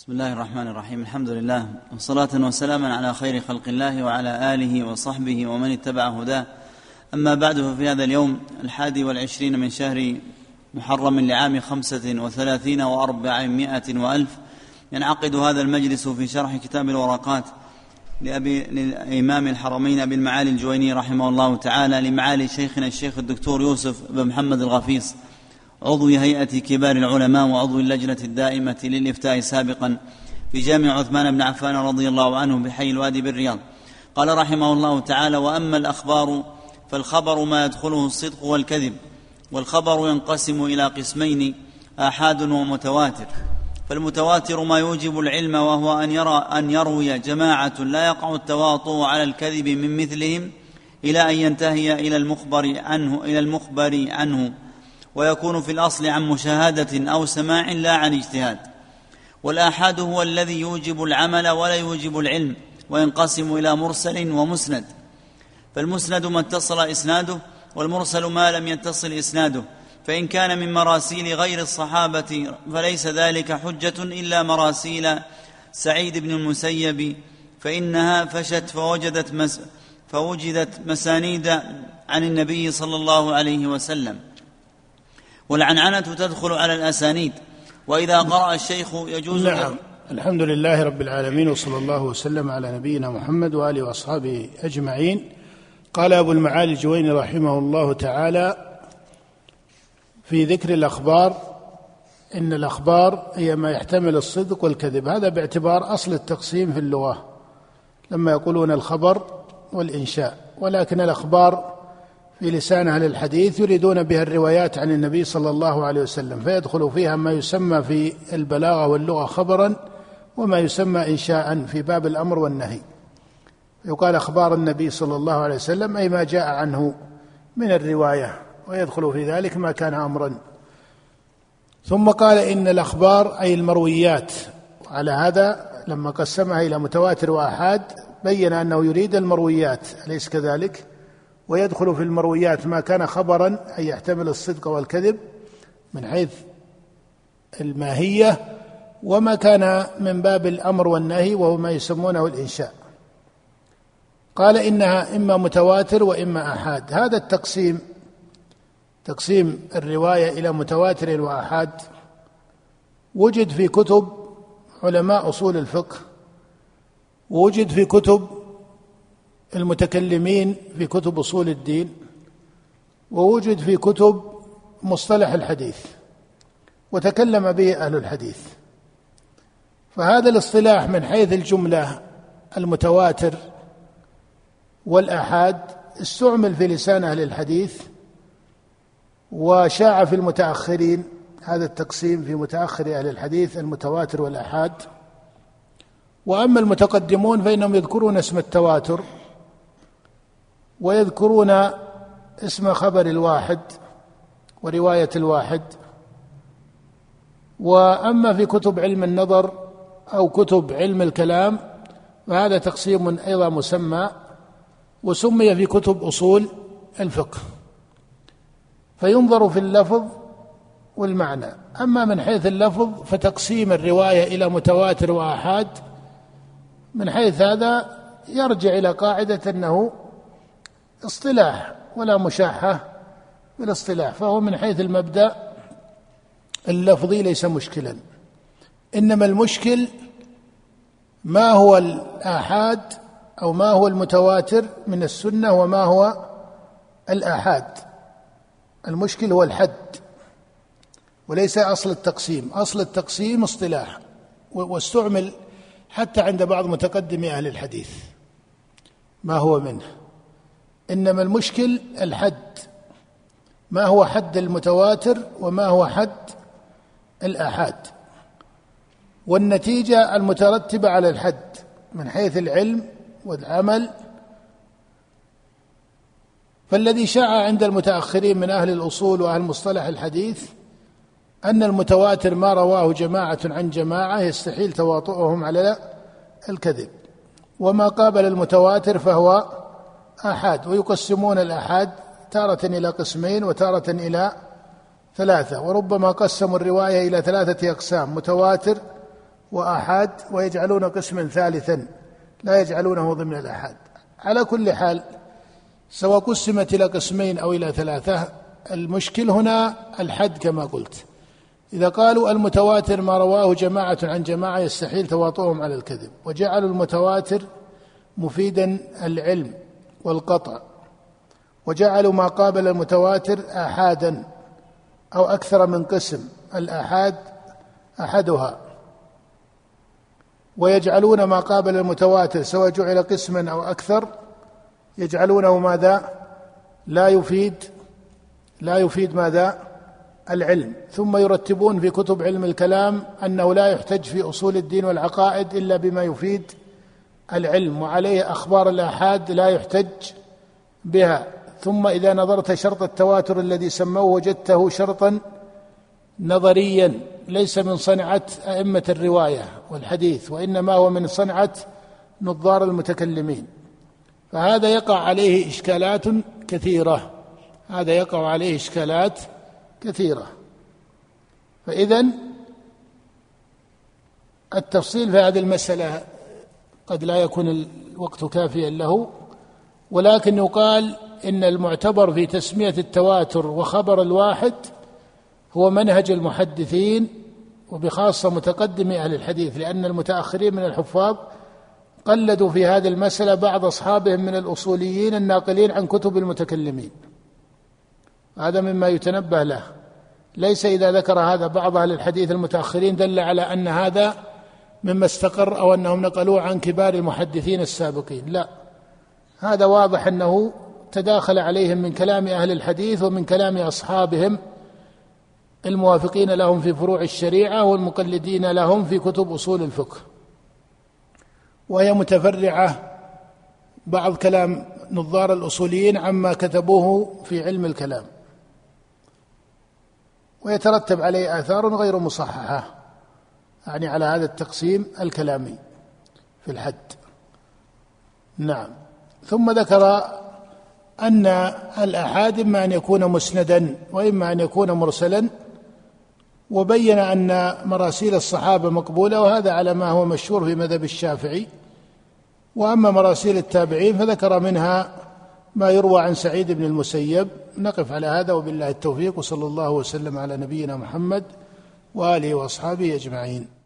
بسم الله الرحمن الرحيم الحمد لله وصلاة وسلاما على خير خلق الله وعلى آله وصحبه ومن اتبع هداه أما بعد ففي هذا اليوم الحادي والعشرين من شهر محرم لعام خمسة وثلاثين وأربعمائة وألف ينعقد هذا المجلس في شرح كتاب الورقات لأبي لإمام الحرمين أبي المعالي الجويني رحمه الله تعالى لمعالي شيخنا الشيخ الدكتور يوسف بن محمد الغفيص عضو هيئة كبار العلماء وعضو اللجنة الدائمة للإفتاء سابقا في جامع عثمان بن عفان رضي الله عنه بحي الوادي بالرياض. قال رحمه الله تعالى وأما الأخبار فالخبر ما يدخله الصدق والكذب والخبر ينقسم إلى قسمين آحاد ومتواتر. فالمتواتر ما يوجب العلم وهو أن يرى أن يروي جماعة لا يقع التواطؤ على الكذب من مثلهم إلى أن ينتهي إلى المخبر عنه إلى المخبر عنه. ويكون في الأصل عن مشاهدة أو سماع لا عن اجتهاد. والآحاد هو الذي يوجب العمل ولا يوجب العلم وينقسم إلى مرسل ومسند. فالمسند ما اتصل إسناده والمرسل ما لم يتصل إسناده. فإن كان من مراسيل غير الصحابة فليس ذلك حجة إلا مراسيل سعيد بن المسيب. فإنها فشت فوجدت مس فوجدت مسانيد عن النبي صلى الله عليه وسلم. والعنعنة تدخل على الأسانيد. وإذا قرأ الشيخ يجوز نعم. الحمد لله رب العالمين وصلى الله وسلم على نبينا محمد وآله وأصحابه أجمعين. قال أبو المعالي الجويني رحمه الله تعالى في ذكر الأخبار إن الأخبار هي ما يحتمل الصدق والكذب. هذا باعتبار أصل التقسيم في اللغة. لما يقولون الخبر والإنشاء ولكن الأخبار في لسان أهل الحديث يريدون بها الروايات عن النبي صلى الله عليه وسلم فيدخل فيها ما يسمى في البلاغة واللغة خبرا وما يسمى انشاء في باب الأمر والنهي يقال أخبار النبي صلى الله عليه وسلم أي ما جاء عنه من الرواية ويدخل في ذلك ما كان امرا ثم قال إن الأخبار أي المرويات على هذا لما قسمها إلى متواتر وأحاد بين أنه يريد المرويات أليس كذلك؟ ويدخل في المرويات ما كان خبرا أي يحتمل الصدق والكذب من حيث الماهية وما كان من باب الأمر والنهي وهو ما يسمونه الإنشاء. قال إنها إما متواتر وإما آحاد. هذا التقسيم تقسيم الرواية إلى متواتر وآحاد. وجد في كتب علماء أصول الفقه ووجد في كتب المتكلمين في كتب أصول الدين ووجد في كتب مصطلح الحديث وتكلم به أهل الحديث. فهذا الاصطلاح من حيث الجملة المتواتر والآحاد استعمل في لسان أهل الحديث وشاع في المتأخرين هذا التقسيم في متأخر أهل الحديث المتواتر والآحاد. وأما المتقدمون فإنهم يذكرون اسم التواتر ويذكرون اسم خبر الواحد ورواية الواحد. وأما في كتب علم النظر أو كتب علم الكلام فهذا تقسيم أيضا مسمى وسمي في كتب أصول الفقه. فينظر في اللفظ والمعنى. أما من حيث اللفظ فتقسيم الرواية إلى متواتر وآحاد. من حيث هذا يرجع إلى قاعدة أنه اصطلاح ولا مشاحة بالاصطلاح فهو من حيث المبدأ اللفظي ليس مشكلا. إنما المشكل ما هو الآحاد أو ما هو المتواتر من السنة وما هو الآحاد. المشكل هو الحد وليس أصل التقسيم. أصل التقسيم اصطلاح واستعمل حتى عند بعض متقدمي أهل الحديث. ما هو منه؟ إنما المشكل الحد. ما هو حد المتواتر وما هو حد الآحاد. والنتيجة المترتبة على الحد من حيث العلم والعمل. فالذي شاع عند المتأخرين من أهل الأصول وأهل مصطلح الحديث أن المتواتر ما رواه جماعة عن جماعة يستحيل تواطؤهم على الكذب. وما قابل المتواتر فهو آحاد ويقسمون الآحاد تارة إلى قسمين وتارة إلى ثلاثة وربما قسموا الرواية إلى ثلاثة أقسام متواتر وآحاد ويجعلون قسما ثالثا لا يجعلونه ضمن الآحاد على كل حال سواء قسمت إلى قسمين أو إلى ثلاثة المشكل هنا الحد كما قلت. إذا قالوا المتواتر ما رواه جماعة عن جماعة يستحيل تواطؤهم على الكذب وجعلوا المتواتر مفيدا العلم. والقطع وجعلوا ما قابل المتواتر آحادا أو أكثر من قسم الآحاد أحدها. ويجعلون ما قابل المتواتر سواء جعل قسما أو أكثر يجعلونه ماذا؟ لا يفيد لا يفيد ماذا؟ العلم. ثم يرتبون في كتب علم الكلام أنه لا يحتج في أصول الدين والعقائد إلا بما يفيد العلم وعليه أخبار الآحاد لا يحتج بها. ثم إذا نظرت شرط التواتر الذي سموه وجدته شرطا نظريا ليس من صنعة أئمة الرواية والحديث وإنما هو من صنعة نظار المتكلمين. فهذا يقع عليه إشكالات كثيرة. هذا يقع عليه إشكالات كثيرة. فاذا التفصيل في هذه المسألة قد لا يكون الوقت كافيا له ولكن يقال إن المعتبر في تسمية التواتر وخبر الواحد هو منهج المحدثين وبخاصة متقدمي أهل الحديث لأن المتأخرين من الحفاظ قلدوا في هذه المسألة بعض أصحابهم من الأصوليين الناقلين عن كتب المتكلمين. هذا مما يتنبه له. ليس إذا ذكر هذا بعض أهل الحديث المتأخرين دل على أن هذا مما استقر أو أنهم نقلوه عن كبار المحدثين السابقين. لا. هذا واضح أنه تداخل عليهم من كلام أهل الحديث ومن كلام أصحابهم الموافقين لهم في فروع الشريعة والمقلدين لهم في كتب أصول الفقه. وهي متفرعة بعض كلام نظار الأصوليين عما كتبوه في علم الكلام. ويترتب عليه آثار غير مصححة. يعني على هذا التقسيم الكلامي في الحد. نعم. ثم ذكر أن الآحاد إما أن يكون مسندا وإما أن يكون مرسلا وبين أن مراسيل الصحابة مقبولة وهذا على ما هو مشهور في مذهب الشافعي. وأما مراسيل التابعين فذكر منها ما يروى عن سعيد بن المسيب. نقف على هذا وبالله التوفيق وصلى الله وسلم على نبينا محمد وآله وأصحابه أجمعين.